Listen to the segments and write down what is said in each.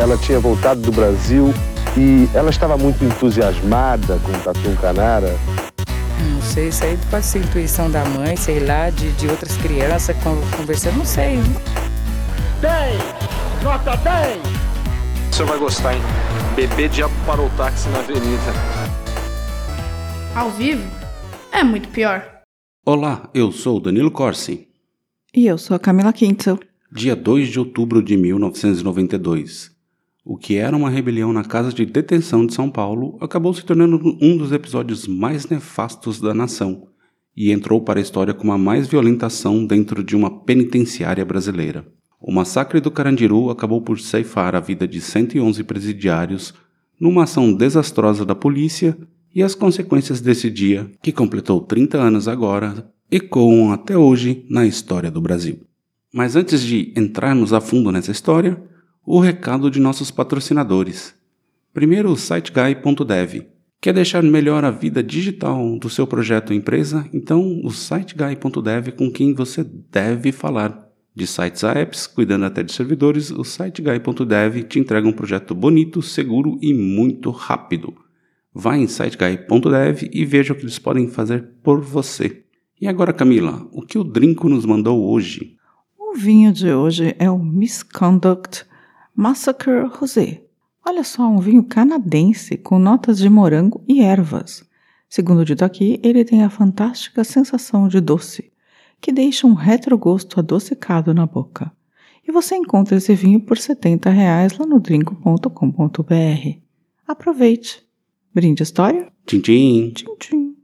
ela tinha voltado do Brasil e ela estava muito entusiasmada com o Tatu Canara. Não sei, isso aí pode ser intuição da mãe, sei lá, de, de outras crianças conversando, não sei. 10! Nota 10! O senhor vai gostar, hein? Bebê diabo parou o táxi na avenida. Ao vivo? É muito pior. Olá, eu sou o Danilo Corsi. E eu sou a Camila Quintel. Dia 2 de outubro de 1992. O que era uma rebelião na casa de detenção de São Paulo acabou se tornando um dos episódios mais nefastos da nação e entrou para a história como a mais violenta ação dentro de uma penitenciária brasileira. O massacre do Carandiru acabou por ceifar a vida de 111 presidiários numa ação desastrosa da polícia e as consequências desse dia, que completou 30 anos agora, ecoam até hoje na história do Brasil. Mas antes de entrarmos a fundo nessa história, o recado de nossos patrocinadores. Primeiro, o siteguy.dev. Quer deixar melhor a vida digital do seu projeto ou empresa? Então, o siteguy.dev com quem você deve falar. De sites a apps, cuidando até de servidores, o siteguy.dev te entrega um projeto bonito, seguro e muito rápido. Vá em siteguy.dev e veja o que eles podem fazer por você. E agora, Camila, o que o Drinco nos mandou hoje? O vinho de hoje é o Misconduct Massacre Rosé. Olha só, um vinho canadense com notas de morango e ervas. Segundo dito aqui, ele tem a fantástica sensação de doce, que deixa um retrogosto adocicado na boca. E você encontra esse vinho por 70 reais lá no drinco.com.br. Aproveite! Brinde a história? Tchim, tchim. Tchim, tchim.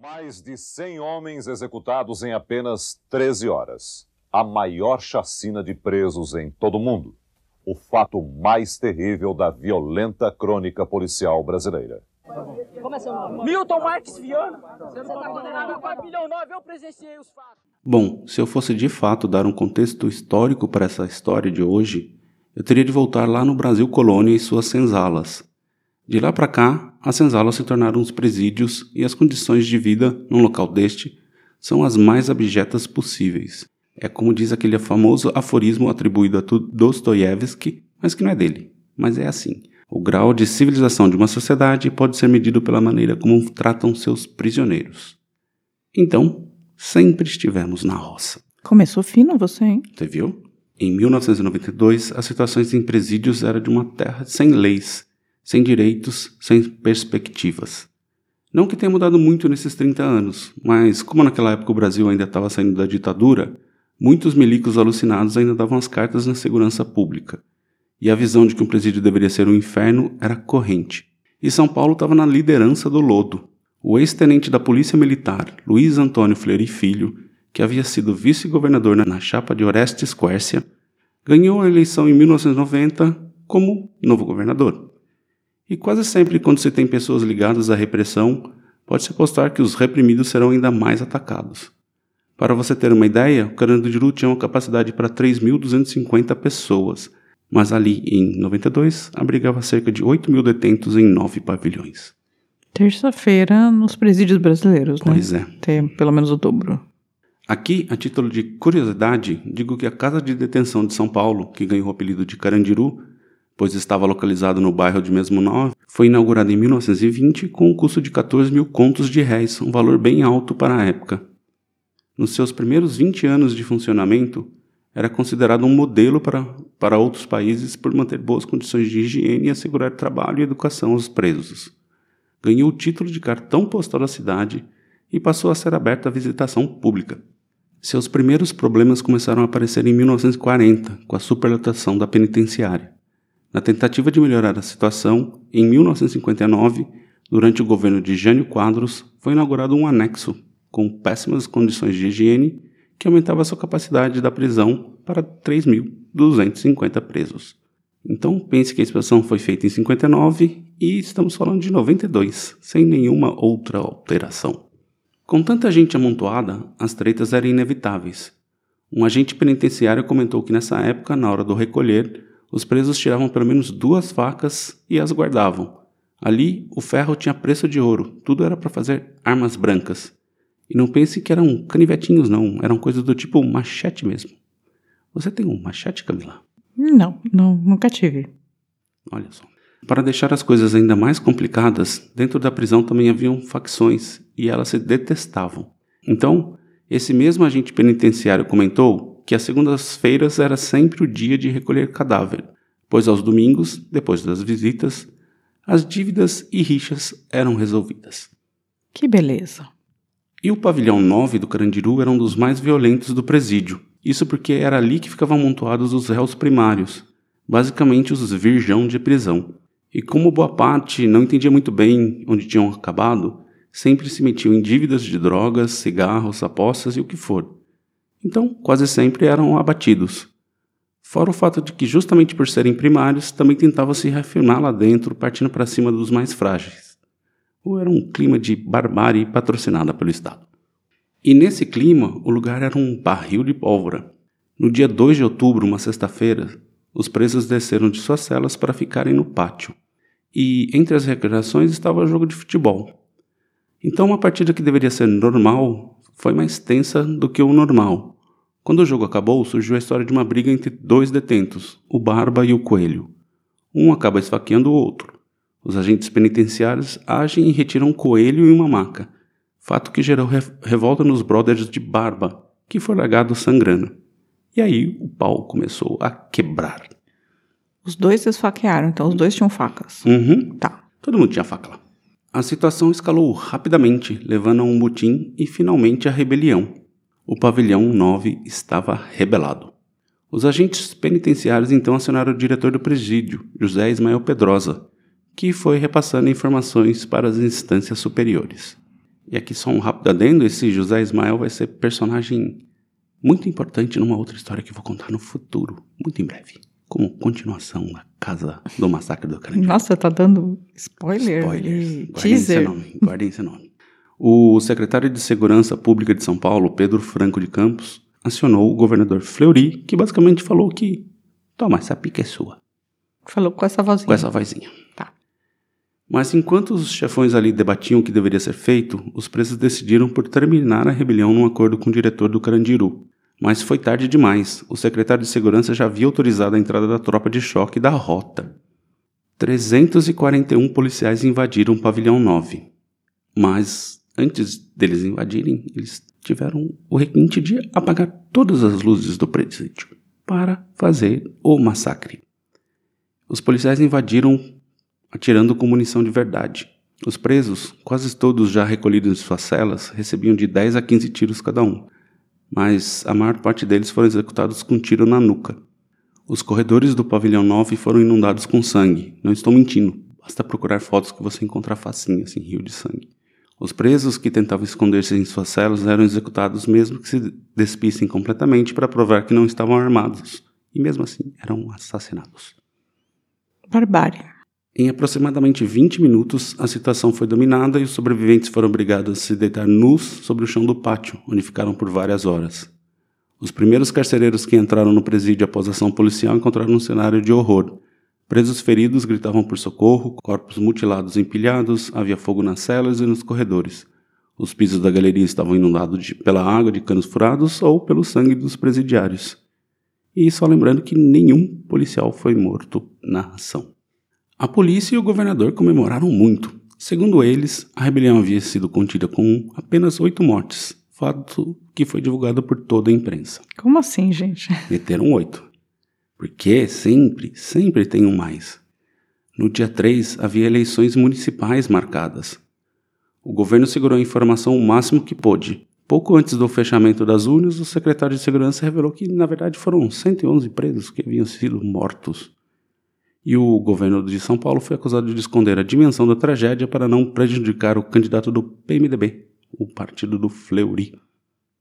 Mais de 100 homens executados em apenas 13 horas a maior chacina de presos em todo o mundo. O fato mais terrível da violenta crônica policial brasileira. Como é seu nome? Milton Marques Viana. Você está condenado a 4 milhões 9, eu presenciei os fatos. Bom, se eu fosse de fato dar um contexto histórico para essa história de hoje, eu teria de voltar lá no Brasil colônia e suas senzalas. De lá para cá, as senzalas se tornaram os presídios e as condições de vida num local deste são as mais abjetas possíveis. É como diz aquele famoso aforismo atribuído a Dostoiévski, mas que não é dele. Mas é assim. O grau de civilização de uma sociedade pode ser medido pela maneira como tratam seus prisioneiros. Então, sempre estivemos na roça. Começou fino você, hein? Você viu? Em 1992, as situações em presídios eram de uma terra sem leis, sem direitos, sem perspectivas. Não que tenha mudado muito nesses 30 anos, mas como naquela época o Brasil ainda estava saindo da ditadura, Muitos milicos alucinados ainda davam as cartas na segurança pública, e a visão de que um presídio deveria ser um inferno era corrente. E São Paulo estava na liderança do lodo. O ex-tenente da Polícia Militar, Luiz Antônio Fleury Filho, que havia sido vice-governador na chapa de Orestes Quércia, ganhou a eleição em 1990 como novo governador. E quase sempre, quando se tem pessoas ligadas à repressão, pode-se apostar que os reprimidos serão ainda mais atacados. Para você ter uma ideia, o Carandiru tinha uma capacidade para 3.250 pessoas, mas ali, em 92, abrigava cerca de 8 mil detentos em nove pavilhões. Terça-feira nos presídios brasileiros, né? Pois é. Tem pelo menos o dobro. Aqui, a título de curiosidade, digo que a Casa de Detenção de São Paulo, que ganhou o apelido de Carandiru, pois estava localizado no bairro de mesmo nome, foi inaugurada em 1920 com um custo de 14 mil contos de réis, um valor bem alto para a época nos seus primeiros 20 anos de funcionamento, era considerado um modelo para, para outros países por manter boas condições de higiene e assegurar trabalho e educação aos presos. Ganhou o título de cartão postal da cidade e passou a ser aberta à visitação pública. Seus primeiros problemas começaram a aparecer em 1940, com a superlotação da penitenciária. Na tentativa de melhorar a situação, em 1959, durante o governo de Jânio Quadros, foi inaugurado um anexo com péssimas condições de higiene, que aumentava sua capacidade da prisão para 3.250 presos. Então pense que a expansão foi feita em 59 e estamos falando de 92, sem nenhuma outra alteração. Com tanta gente amontoada, as tretas eram inevitáveis. Um agente penitenciário comentou que nessa época, na hora do recolher, os presos tiravam pelo menos duas facas e as guardavam. Ali, o ferro tinha preço de ouro, tudo era para fazer armas brancas. E não pense que eram canivetinhos, não. Eram coisas do tipo machete mesmo. Você tem um machete, Camila? Não, não, nunca tive. Olha só. Para deixar as coisas ainda mais complicadas, dentro da prisão também haviam facções e elas se detestavam. Então, esse mesmo agente penitenciário comentou que as segundas-feiras era sempre o dia de recolher cadáver, pois aos domingos, depois das visitas, as dívidas e rixas eram resolvidas. Que beleza. E o pavilhão 9 do Carandiru era um dos mais violentos do presídio. Isso porque era ali que ficavam amontoados os réus primários, basicamente os virgão de prisão. E como boa parte não entendia muito bem onde tinham acabado, sempre se metiam em dívidas de drogas, cigarros, apostas e o que for. Então, quase sempre eram abatidos. Fora o fato de que, justamente por serem primários, também tentavam se reafirmar lá dentro, partindo para cima dos mais frágeis ou era um clima de barbárie patrocinada pelo Estado. E nesse clima, o lugar era um barril de pólvora. No dia 2 de outubro, uma sexta-feira, os presos desceram de suas celas para ficarem no pátio. E entre as recreações estava o jogo de futebol. Então, uma partida que deveria ser normal foi mais tensa do que o normal. Quando o jogo acabou, surgiu a história de uma briga entre dois detentos, o Barba e o Coelho. Um acaba esfaqueando o outro. Os agentes penitenciários agem e retiram um coelho e uma maca, fato que gerou revolta nos brothers de Barba, que foi largado sangrando. E aí o pau começou a quebrar. Os dois esfaquearam, então os dois tinham facas. Uhum. Tá. Todo mundo tinha faca lá. A situação escalou rapidamente, levando a um motim e finalmente a rebelião. O pavilhão 9 estava rebelado. Os agentes penitenciários então acionaram o diretor do presídio, José Ismael Pedrosa, que foi repassando informações para as instâncias superiores. E aqui só um rápido adendo, esse José Ismael vai ser personagem muito importante numa outra história que vou contar no futuro, muito em breve, como continuação da Casa do Massacre do Carandiru. Nossa, tá dando spoiler. Spoilers. e Guardem Teaser. esse nome. Guardem esse nome. O secretário de Segurança Pública de São Paulo, Pedro Franco de Campos, acionou o governador Fleury, que basicamente falou que toma, essa pica é sua, Falou com essa vozinha. com essa vozinha. Tá. Mas enquanto os chefões ali debatiam o que deveria ser feito, os presos decidiram por terminar a rebelião num acordo com o diretor do Carandiru. Mas foi tarde demais. O secretário de Segurança já havia autorizado a entrada da tropa de choque da rota. 341 policiais invadiram o pavilhão 9. Mas antes deles invadirem, eles tiveram o requinte de apagar todas as luzes do presídio para fazer o massacre. Os policiais invadiram atirando com munição de verdade. Os presos, quase todos já recolhidos em suas celas, recebiam de 10 a 15 tiros cada um, mas a maior parte deles foram executados com tiro na nuca. Os corredores do pavilhão 9 foram inundados com sangue. Não estou mentindo, basta procurar fotos que você encontra facinho, assim, rio de sangue. Os presos que tentavam esconder-se em suas celas eram executados mesmo que se despissem completamente para provar que não estavam armados, e mesmo assim eram assassinados. Barbárie. Em aproximadamente 20 minutos, a situação foi dominada e os sobreviventes foram obrigados a se deitar nus sobre o chão do pátio, onde ficaram por várias horas. Os primeiros carcereiros que entraram no presídio após a ação policial encontraram um cenário de horror. Presos feridos gritavam por socorro, corpos mutilados empilhados, havia fogo nas celas e nos corredores. Os pisos da galeria estavam inundados de, pela água de canos furados ou pelo sangue dos presidiários. E só lembrando que nenhum policial foi morto na ação. A polícia e o governador comemoraram muito. Segundo eles, a rebelião havia sido contida com apenas oito mortes, fato que foi divulgado por toda a imprensa. Como assim, gente? Meteram oito. Porque sempre, sempre tem um mais. No dia 3 havia eleições municipais marcadas. O governo segurou a informação o máximo que pôde. Pouco antes do fechamento das urnas, o secretário de Segurança revelou que, na verdade, foram 111 presos que haviam sido mortos e o governo de São Paulo foi acusado de esconder a dimensão da tragédia para não prejudicar o candidato do PMDB, o partido do Fleury.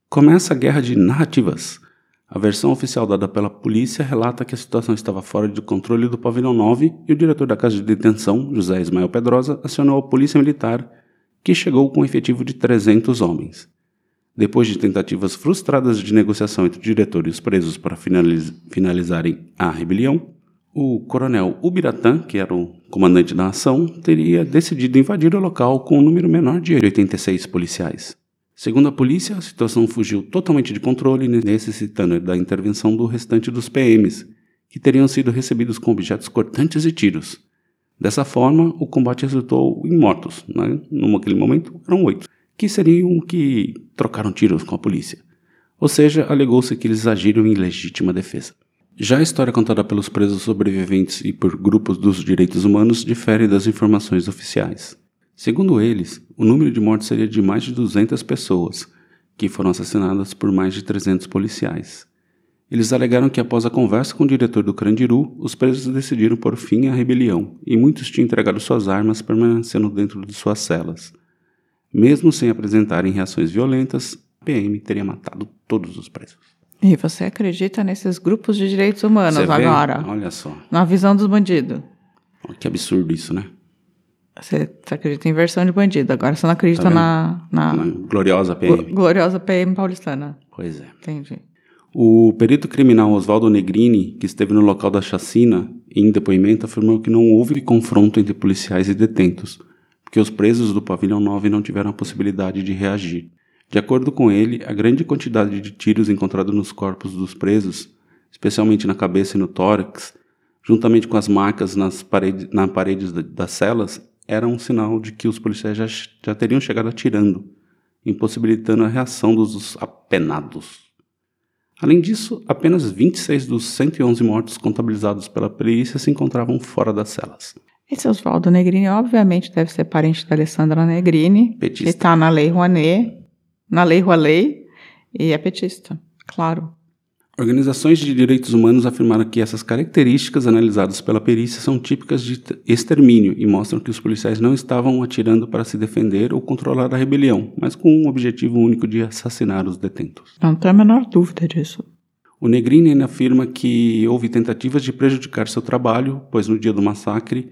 Começa a guerra de narrativas. A versão oficial dada pela polícia relata que a situação estava fora de controle do pavilhão 9 e o diretor da casa de detenção, José Ismael Pedrosa, acionou a polícia militar, que chegou com um efetivo de 300 homens. Depois de tentativas frustradas de negociação entre o diretor e os presos para finaliz finalizarem a rebelião, o coronel Ubiratã, que era o comandante da ação, teria decidido invadir o local com um número menor de 86 policiais. Segundo a polícia, a situação fugiu totalmente de controle, necessitando da intervenção do restante dos PMs, que teriam sido recebidos com objetos cortantes e tiros. Dessa forma, o combate resultou em mortos, né? naquele momento eram oito, que seriam que trocaram tiros com a polícia. Ou seja, alegou-se que eles agiram em legítima defesa. Já a história contada pelos presos sobreviventes e por grupos dos direitos humanos difere das informações oficiais. Segundo eles, o número de mortes seria de mais de 200 pessoas, que foram assassinadas por mais de 300 policiais. Eles alegaram que após a conversa com o diretor do Crandiru, os presos decidiram por fim à rebelião e muitos tinham entregado suas armas permanecendo dentro de suas celas. Mesmo sem apresentarem reações violentas, a PM teria matado todos os presos. E você acredita nesses grupos de direitos humanos Você vê? agora? Olha só. Na visão dos bandidos. Que absurdo isso, né? Você, você acredita em versão de bandido, agora você não acredita Tá na, na Na gloriosa glo- PM. gloriosa PM paulistana. Pois é. Entendi. O perito criminal Oswaldo Negrini, que esteve no local da chacina, em depoimento afirmou que não houve confronto entre policiais e detentos, porque os presos do pavilhão 9 não tiveram a possibilidade de reagir. De acordo com ele, a grande quantidade de tiros encontrados nos corpos dos presos, especialmente na cabeça e no tórax, juntamente com as marcas nas paredes, na paredes da- das celas, era um sinal de que os policiais já, já teriam chegado atirando, impossibilitando a reação dos apenados. Além disso, apenas 26 dos 111 mortos contabilizados pela perícia se encontravam fora das celas. Esse Oswaldo Negrini, obviamente, deve ser parente da Alessandra Negrini. Petista. Ele tá na Lei Rouanet, na Lei Rouanet, e é petista, claro. Organizações de direitos humanos afirmaram que essas características analisadas pela perícia são típicas de extermínio e mostram que os policiais não estavam atirando para se defender ou controlar a rebelião, mas com um objetivo único de assassinar os detentos. Não tenho a menor dúvida disso. O Negrini ainda afirma que houve tentativas de prejudicar seu trabalho, pois no dia do massacre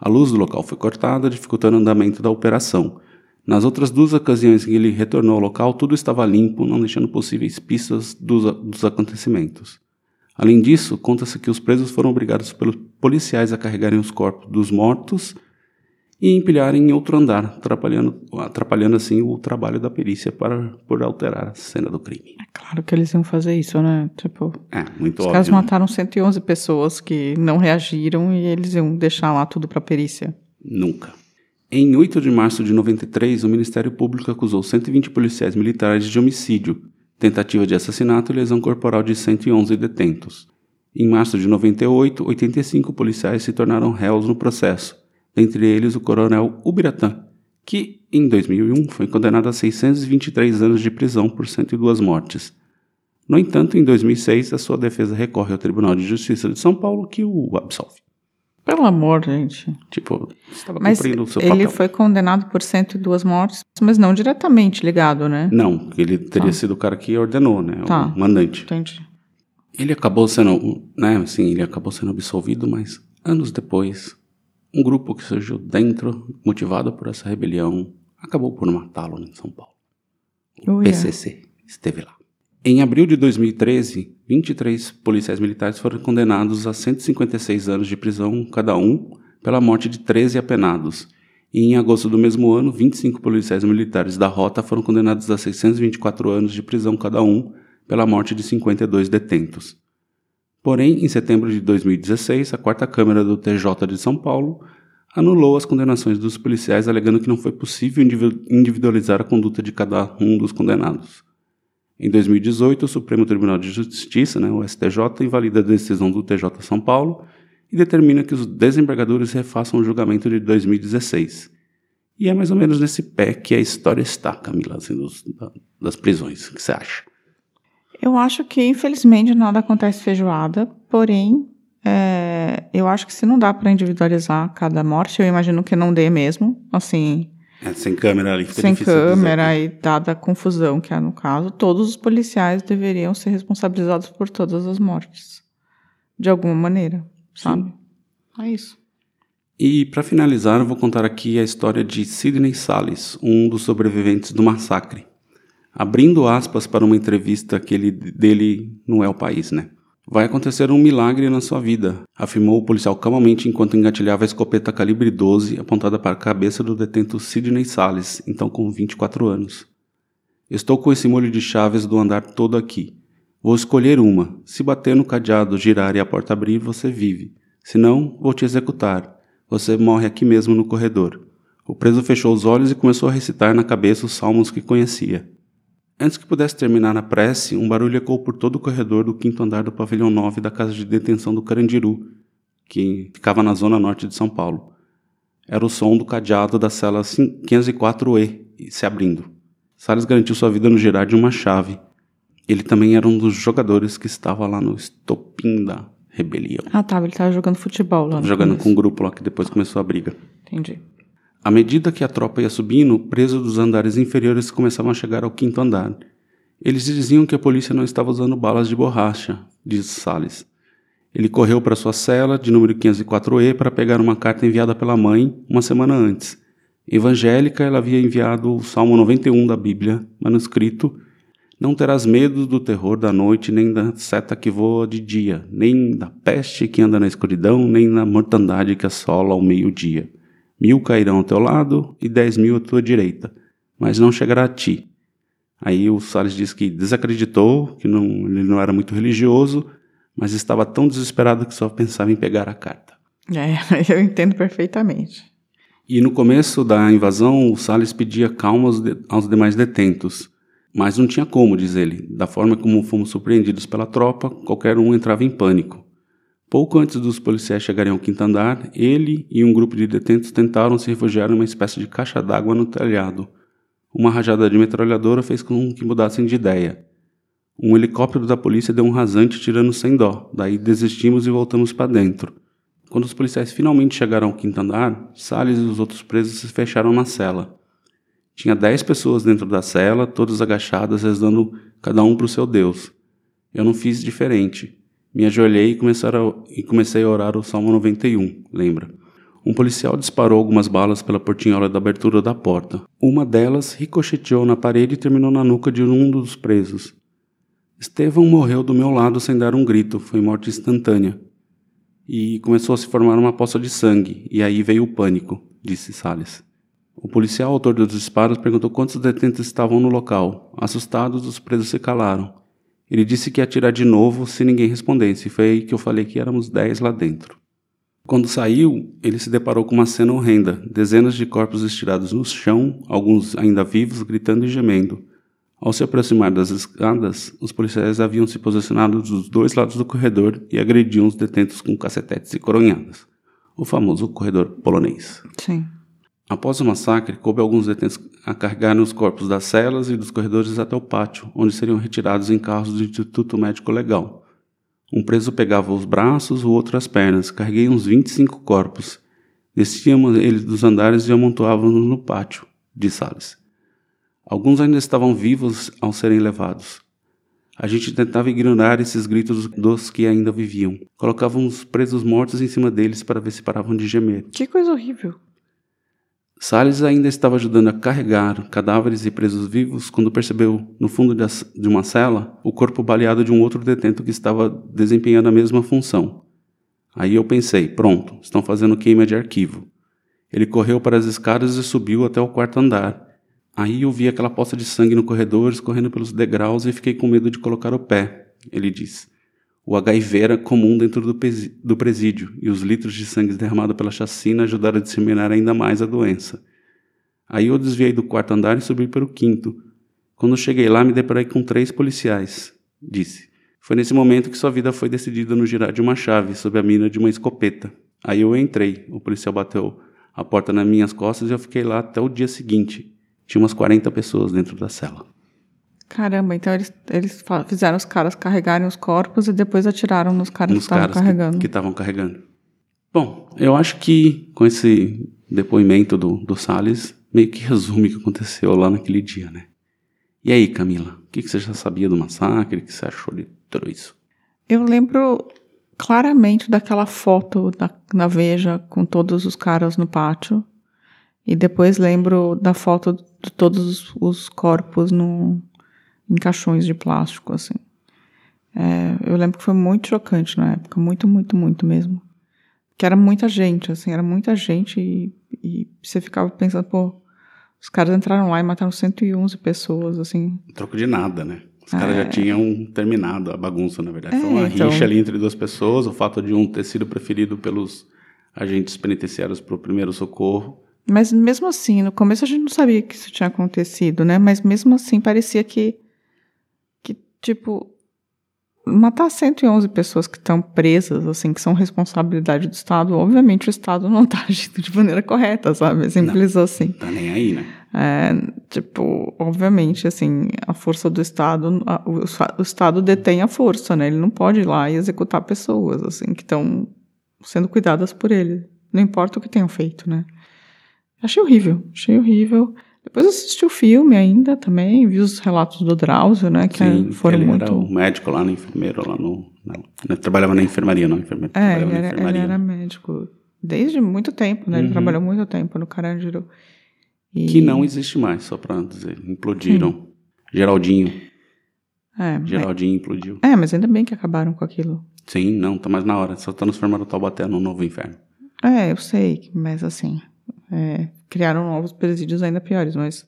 a luz do local foi cortada, dificultando o andamento da operação. Nas outras duas ocasiões em que ele retornou ao local, tudo estava limpo, não deixando possíveis pistas dos, dos acontecimentos. Além disso, conta-se que os presos foram obrigados pelos policiais a carregarem os corpos dos mortos e empilharem em outro andar, atrapalhando, atrapalhando assim o trabalho da perícia para, por alterar a cena do crime. É claro que eles iam fazer isso, né? Tipo, É, muito os óbvio. caras né? mataram 111 pessoas que não reagiram e eles iam deixar lá tudo pra perícia. Nunca. Em 8 de março de 93, o Ministério Público acusou 120 policiais militares de homicídio, tentativa de assassinato e lesão corporal de 111 detentos. Em março de 98, 85 policiais se tornaram réus no processo, dentre eles o coronel Ubiratã, que, em 2001, foi condenado a 623 anos de prisão por 102 mortes. No entanto, em 2006, a sua defesa recorre ao Tribunal de Justiça de São Paulo, que o absolve. Pelo amor, gente. Tipo, estava Mas cumprindo o seu ele papel. foi condenado por 102 mortes, mas não diretamente ligado, né? Não, ele teria Tá. sido o cara que ordenou, né? Tá. O mandante. Entendi. Ele acabou sendo, né, assim, ele acabou sendo absolvido, mas anos depois, um grupo que surgiu dentro, motivado por essa rebelião, acabou por matá-lo em São Paulo. O Oh, yeah. PCC esteve lá. Em abril de 2013, 23 policiais militares foram condenados a 156 anos de prisão cada um pela morte de 13 apenados. E em agosto do mesmo ano, 25 policiais militares da Rota foram condenados a 624 anos de prisão cada um pela morte de 52 detentos. Porém, em setembro de 2016, a quarta Câmara do TJ de São Paulo anulou as condenações dos policiais, alegando que não foi possível indivi- individualizar a conduta de cada um dos condenados. Em 2018, o Supremo Tribunal de Justiça, né, o STJ, invalida a decisão do TJ São Paulo e determina que os desembargadores refaçam o julgamento de 2016. E é mais ou menos nesse pé que a história está, Camila, assim, dos- da- das prisões. O que você acha? Eu acho que, infelizmente, nada acontece feijoada, porém, é, eu acho que se não dá para individualizar cada morte, eu imagino que não dê mesmo, assim, É, sem câmera ali, fica sem dizer câmera aqui. e dada a confusão que é no caso, todos os policiais deveriam ser responsabilizados por todas as mortes, de alguma maneira, sabe? É isso. E para finalizar, eu vou contar aqui a história de Sidney Salles, um dos sobreviventes do massacre. Abrindo aspas para uma entrevista que ele, dele no É o País, né? Vai acontecer um milagre na sua vida, afirmou o policial calmamente enquanto engatilhava a escopeta calibre 12 apontada para a cabeça do detento Sidney Salles, então com 24 anos. Estou com esse molho de chaves do andar todo aqui. Vou escolher uma. Se bater no cadeado, girar e a porta abrir, você vive. Se não, vou te executar. Você morre aqui mesmo no corredor. O preso fechou os olhos e começou a recitar na cabeça os salmos que conhecia. Antes que pudesse terminar a prece, um barulho ecoou por todo o corredor do quinto andar do pavilhão 9 da casa de detenção do Carandiru, que ficava na zona norte de São Paulo. Era o som do cadeado da cela 504E se abrindo. Salles garantiu sua vida no girar de uma chave. Ele também era um dos jogadores que estava lá no estopim da rebelião. Ah, tá. Ele estava jogando futebol lá. Jogando começo. com um grupo lá que depois começou a briga. Entendi. À medida que a tropa ia subindo, presos dos andares inferiores começavam a chegar ao quinto andar. Eles diziam que a polícia não estava usando balas de borracha, disse Salles. Ele correu para sua cela, de número 504E, para pegar uma carta enviada pela mãe uma semana antes. Evangélica, ela havia enviado o Salmo 91 da Bíblia, manuscrito: Não terás medo do terror da noite, nem da seta que voa de dia, nem da peste que anda na escuridão, nem da mortandade que assola ao meio-dia. Mil cairão ao teu lado e dez mil à tua direita, mas não chegará a ti. Aí o Salles diz que desacreditou, que não, ele não era muito religioso, mas estava tão desesperado que só pensava em pegar a carta. É, eu entendo perfeitamente. E no começo da invasão, o Salles pedia calma aos, de, aos demais detentos. Mas não tinha como, diz ele. Da forma como fomos surpreendidos pela tropa, qualquer um entrava em pânico. Pouco antes dos policiais chegarem ao quinto andar, ele e um grupo de detentos tentaram se refugiar em uma espécie de caixa d'água no telhado. Uma rajada de metralhadora fez com que mudassem de ideia. Um helicóptero da polícia deu um rasante tirando sem dó, daí desistimos e voltamos para dentro. Quando os policiais finalmente chegaram ao quinto andar, Salles e os outros presos se fecharam na cela. Tinha dez pessoas dentro da cela, todas agachadas, rezando cada um para o seu Deus. Eu não fiz diferente. Me ajoelhei e, e comecei a orar o Salmo 91, lembra? Um policial disparou algumas balas pela portinhola da abertura da porta. Uma delas ricocheteou na parede e terminou na nuca de um dos presos. Estevão morreu do meu lado sem dar um grito, foi morte instantânea. E começou a se formar uma poça de sangue, e aí veio o pânico, disse Salles. O policial autor dos disparos perguntou quantos detentos estavam no local. Assustados, os presos se calaram. Ele disse que ia atirar de novo se ninguém respondesse, e foi aí que eu falei que éramos dez lá dentro. Quando saiu, ele se deparou com uma cena horrenda: dezenas de corpos estirados no chão, alguns ainda vivos, gritando e gemendo. Ao se aproximar das escadas, os policiais haviam se posicionado dos dois lados do corredor e agrediam os detentos com cacetetes e coronhadas. O famoso corredor polonês. Sim. Após o massacre, coube alguns detentos a carregar os corpos das celas e dos corredores até o pátio, onde seriam retirados em carros do Instituto Médico Legal. Um preso pegava os braços, o outro as pernas. Carreguei uns 25 corpos. Descíamos eles dos andares e amontoávamos no pátio, disse Salles. Alguns ainda estavam vivos ao serem levados. A gente tentava ignorar esses gritos dos que ainda viviam. Colocávamos presos mortos em cima deles para ver se paravam de gemer. Que coisa horrível. Salles ainda estava ajudando a carregar cadáveres e presos vivos quando percebeu, no fundo de uma cela, o corpo baleado de um outro detento que estava desempenhando a mesma função. Aí eu pensei: pronto, estão fazendo queima de arquivo. Ele correu para as escadas e subiu até o quarto andar. Aí eu vi aquela poça de sangue no corredor, escorrendo pelos degraus e fiquei com medo de colocar o pé, ele disse. O HIV era comum dentro do presídio, e os litros de sangue derramado pela chacina ajudaram a disseminar ainda mais a doença. Aí eu desviei do quarto andar e subi para o quinto. Quando cheguei lá, me deparei com três policiais, disse. Foi nesse momento que sua vida foi decidida no girar de uma chave, sob a mina de uma escopeta. Aí eu entrei. O policial bateu a porta nas minhas costas e eu fiquei lá até o dia seguinte. Tinha umas 40 pessoas dentro da cela. Caramba, então eles, eles fizeram os caras carregarem os corpos e depois atiraram nos caras nos que estavam carregando. Que estavam carregando. Bom, eu acho que com esse depoimento do, do Salles, meio que resume o que aconteceu lá naquele dia, né? E aí, Camila, o que, que você já sabia do massacre? O que você achou de tudo isso? Eu lembro claramente daquela foto da, na Veja com todos os caras no pátio. E depois lembro da foto de todos os corpos no, em caixões de plástico, assim. É, eu lembro que foi muito chocante na época, muito, muito, muito mesmo. Que era muita gente, assim, era muita gente e, e você ficava pensando, pô, os caras entraram lá e mataram 111 pessoas, assim. Troco de nada, né? Os caras É. já tinham terminado a bagunça, na verdade. Foi É, uma então. rixa ali entre duas pessoas, o fato de um ter sido preferido pelos agentes penitenciários para o primeiro socorro. Mas mesmo assim, no começo a gente não sabia que isso tinha acontecido, né? Mas mesmo assim parecia que tipo, matar 111 pessoas que estão presas, assim, que são responsabilidade do Estado, obviamente o Estado não está agindo de maneira correta, sabe? É Simples assim. Tá nem aí, né? É, tipo, obviamente, assim, a força do Estado, a- o, o Estado detém a força, né? Ele não pode ir lá e executar pessoas, assim, que estão sendo cuidadas por ele. Não importa o que tenham feito, né? Achei horrível, achei horrível. Depois assisti o filme ainda também, vi os relatos do Drauzio, né? Que Sim, foram ele muito. era o médico lá no enfermeiro, lá no... Não, ele trabalhava na enfermaria, não, enfermeiro. É, ele era, ele enfermaria. era médico desde muito tempo, né? Ele Uhum. trabalhou muito tempo no Carandiru. E- Que não existe mais, só pra dizer. Implodiram. Geraldinho. É, mas- Geraldinho implodiu. é, mas ainda bem que acabaram com aquilo. Sim, não, tá mais na hora. Só transformaram o Taubaté no novo inferno. É, eu sei, mas assim, é, criaram novos presídios ainda piores, mas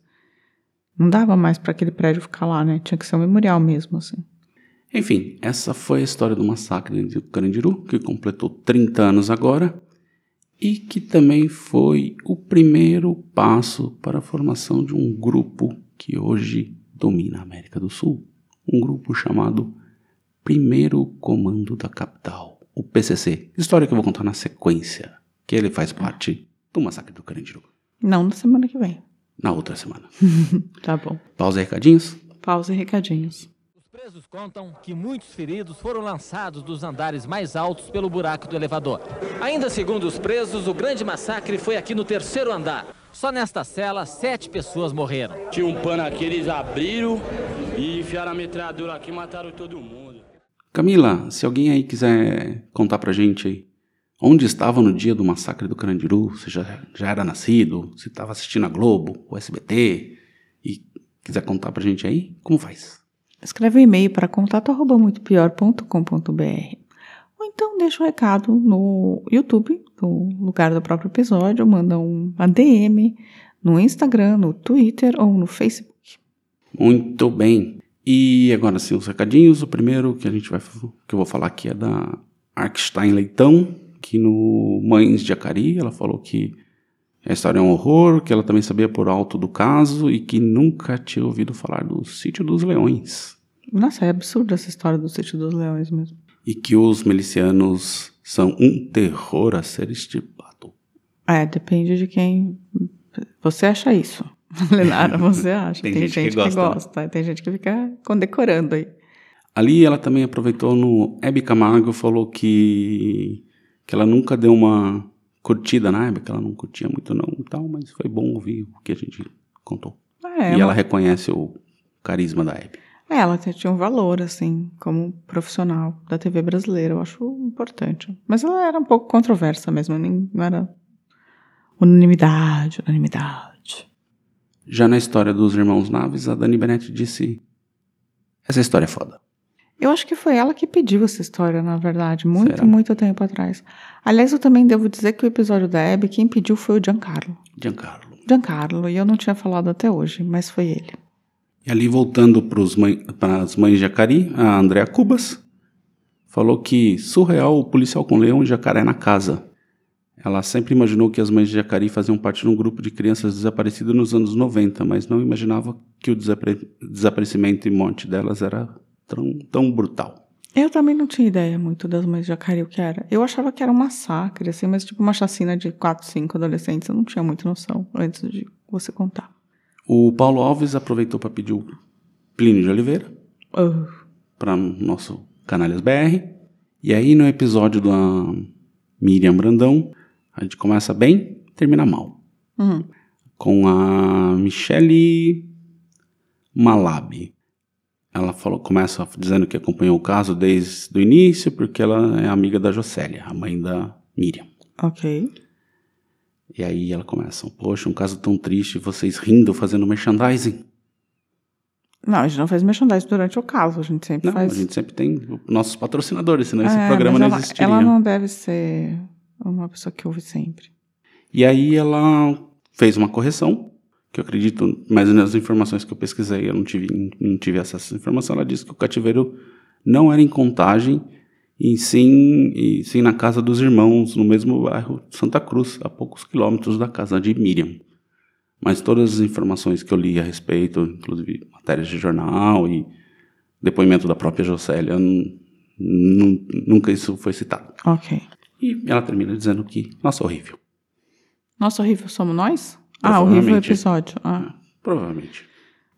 não dava mais para aquele prédio ficar lá, né? Tinha que ser um memorial mesmo, assim. Enfim, essa foi a história do massacre de Carandiru, que completou 30 anos agora, e que também foi o primeiro passo para a formação de um grupo que hoje domina a América do Sul. Um grupo chamado Primeiro Comando da Capital, o PCC. História que eu vou contar na sequência, que ele faz parte do massacre do Carandiru. Não na semana que vem. Na outra semana. Tá bom. Pausa e recadinhos. Pausa e recadinhos. Os presos contam que muitos feridos foram lançados dos andares mais altos pelo buraco do elevador. Ainda segundo os presos, o grande massacre foi aqui no terceiro andar. Só nesta cela, sete pessoas morreram. Tinha um pano aqui, eles abriram e enfiaram a metralhadora aqui e mataram todo mundo. Camila, se alguém aí quiser contar pra gente aí, onde estava no dia do massacre do Carandiru, se já, já era nascido, se estava assistindo a Globo, o SBT, e quiser contar pra gente aí, como faz? Escreve um e-mail para contato@muitopior.com.br ou então deixa um recado no YouTube, no lugar do próprio episódio, manda um ADM no Instagram, no Twitter ou no Facebook. Muito bem. E agora sim, os recadinhos. O primeiro que a gente vai que eu vou falar aqui é da Arkstein Leitão, que no Mães de Acari, ela falou que a história é um horror, que ela também sabia por alto do caso e que nunca tinha ouvido falar do Sítio dos Leões. Nossa, é absurdo essa história do Sítio dos Leões mesmo. E que os milicianos são um terror a ser estipado. É, depende de quem você acha isso. Lenara, você acha. Tem Tem, gente que gente, que gosta, né? gosta. Tem gente que fica condecorando aí. Ali ela também aproveitou no Hebe Camargo, falou que, que ela nunca deu uma curtida na que ela não curtia muito não e tal, mas foi bom ouvir o que a gente contou. É, e ela reconhece o carisma da Hebe. É, ela tinha um valor, assim, como profissional da TV brasileira. Eu acho importante. Mas ela era um pouco controversa mesmo, não era unanimidade, unanimidade. Já na história dos irmãos Naves, a Dani Bennett disse: Essa história é foda. Eu acho que foi ela que pediu essa história, na verdade, muito, Será? muito tempo atrás. Aliás, eu também devo dizer que o episódio da Abby, quem pediu foi o Giancarlo. Giancarlo. Giancarlo, e eu não tinha falado até hoje, mas foi ele. E ali, voltando para as mães de Jacari, a Andrea Cubas falou que surreal o policial com leão e jacaré na casa. Ela sempre imaginou que as mães de Jacari faziam parte de um grupo de crianças desaparecidas nos anos 90, mas não imaginava que o desapare- desaparecimento e morte delas era tão, tão brutal. Eu também não tinha ideia muito das mães de Jacari o que era. Eu achava que era um massacre, assim, mas tipo uma chacina de 4, 5 adolescentes. Eu não tinha muita noção antes de você contar. O Paulo Alves aproveitou para pedir o Plínio de Oliveira Ah, para nosso Canalhas BR. E aí, no episódio da Miriam Brandão, a gente começa bem, termina mal. hum. Com a Michele Malabi. Ela falou, começa dizendo que acompanhou o caso desde o início, porque ela é amiga da Jocélia, a mãe da Miriam. Ok. E aí ela começa, poxa, um caso tão triste, vocês rindo, fazendo merchandising. Não, a gente não faz merchandising durante o caso, a gente sempre Não, faz. a gente sempre tem nossos patrocinadores, senão esse É, programa mas não ela, existiria. Ela não deve ser uma pessoa que ouve sempre. E aí ela fez uma correção que eu acredito, mas nas informações que eu pesquisei, eu não tive, não tive acesso a essa informação, ela disse que o cativeiro não era em contagem, e sim, e sim na casa dos irmãos, no mesmo bairro Santa Cruz, a poucos quilômetros da casa de Miriam. Mas todas as informações que eu li a respeito, inclusive matérias de jornal e depoimento da própria Jocélia, nunca isso foi citado. Ok. E ela termina dizendo que, nossa, horrível. Nossa, horrível somos nós? Ah, horrível episódio. Ah. Provavelmente.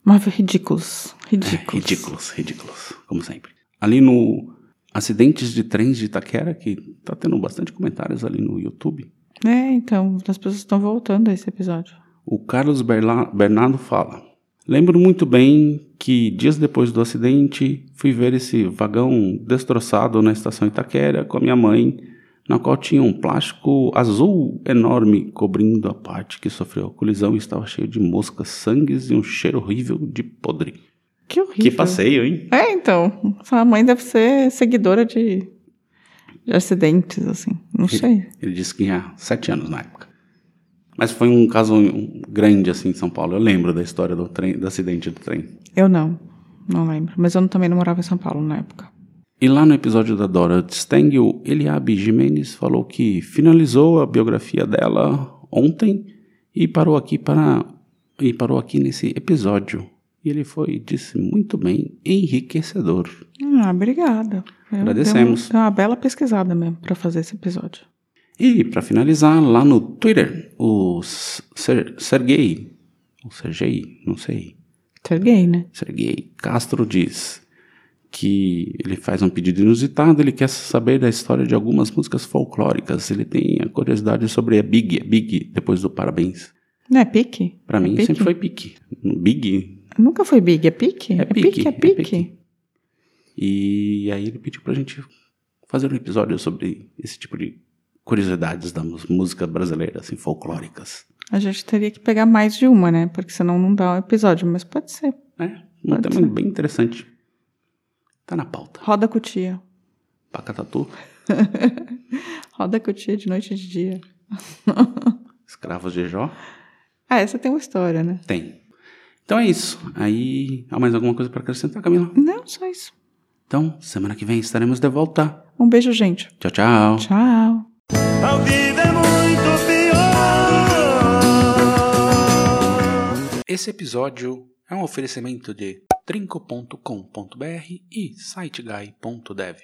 Mas ridículos. Ridículos. É, ridículos, ridículos, como sempre. Ali no Acidentes de Trens de Itaquera, que tá tendo bastante comentários ali no YouTube. É, então, as pessoas estão voltando a esse episódio. O Carlos Berla Bernardo fala. Lembro muito bem que dias depois do acidente fui ver esse vagão destroçado na estação Itaquera com a minha mãe, na qual tinha um plástico azul enorme cobrindo a parte que sofreu a colisão e estava cheio de moscas, sangues e um cheiro horrível de podre. Que horrível. Que passeio, hein? É, então. Sua mãe deve ser seguidora de, de acidentes, assim. Não ele, sei. Ele disse que tinha sete anos na época. Mas foi um caso grande assim em São Paulo. Eu lembro da história do trem, do acidente do trem. Eu não, não lembro. Mas eu também não morava em São Paulo na época. E lá no episódio da Dora Stengel, Eliabe Jimenez falou que finalizou a biografia dela ontem e parou aqui para e parou aqui nesse episódio. E ele foi, disse muito bem, enriquecedor. Ah, obrigada. Eu Agradecemos. Dei uma, uma bela pesquisada mesmo para fazer esse episódio. E para finalizar, lá no Twitter, o Ser Sergei, o Sergei, não sei. Sergei, né? Sergei Castro diz que ele faz um pedido inusitado, ele quer saber da história de algumas músicas folclóricas. Ele tem a curiosidade sobre a Big, a Big depois do parabéns. Não é pique? Para mim pique? sempre foi pique. Big. Nunca foi Big, é pique? É, pique, é pique. É pique. E aí ele pediu pra gente fazer um episódio sobre esse tipo de curiosidades da música brasileira, assim, folclóricas. A gente teria que pegar mais de uma, né? Porque senão não dá um episódio, mas pode ser. É, um tema bem interessante. Tá na pauta. Roda cutia. Pacatatu. Roda cutia de noite e de dia. Escravos de Jó. Ah, essa tem uma história, né? Tem. Então é isso. Aí, há mais alguma coisa para acrescentar, Camila? Não, só isso. Então, semana que vem estaremos de volta. Um beijo, gente. Tchau, tchau. Tchau. Ao vivo é muito pior. Esse episódio é um oferecimento de trinco.com.br e siteguy.dev.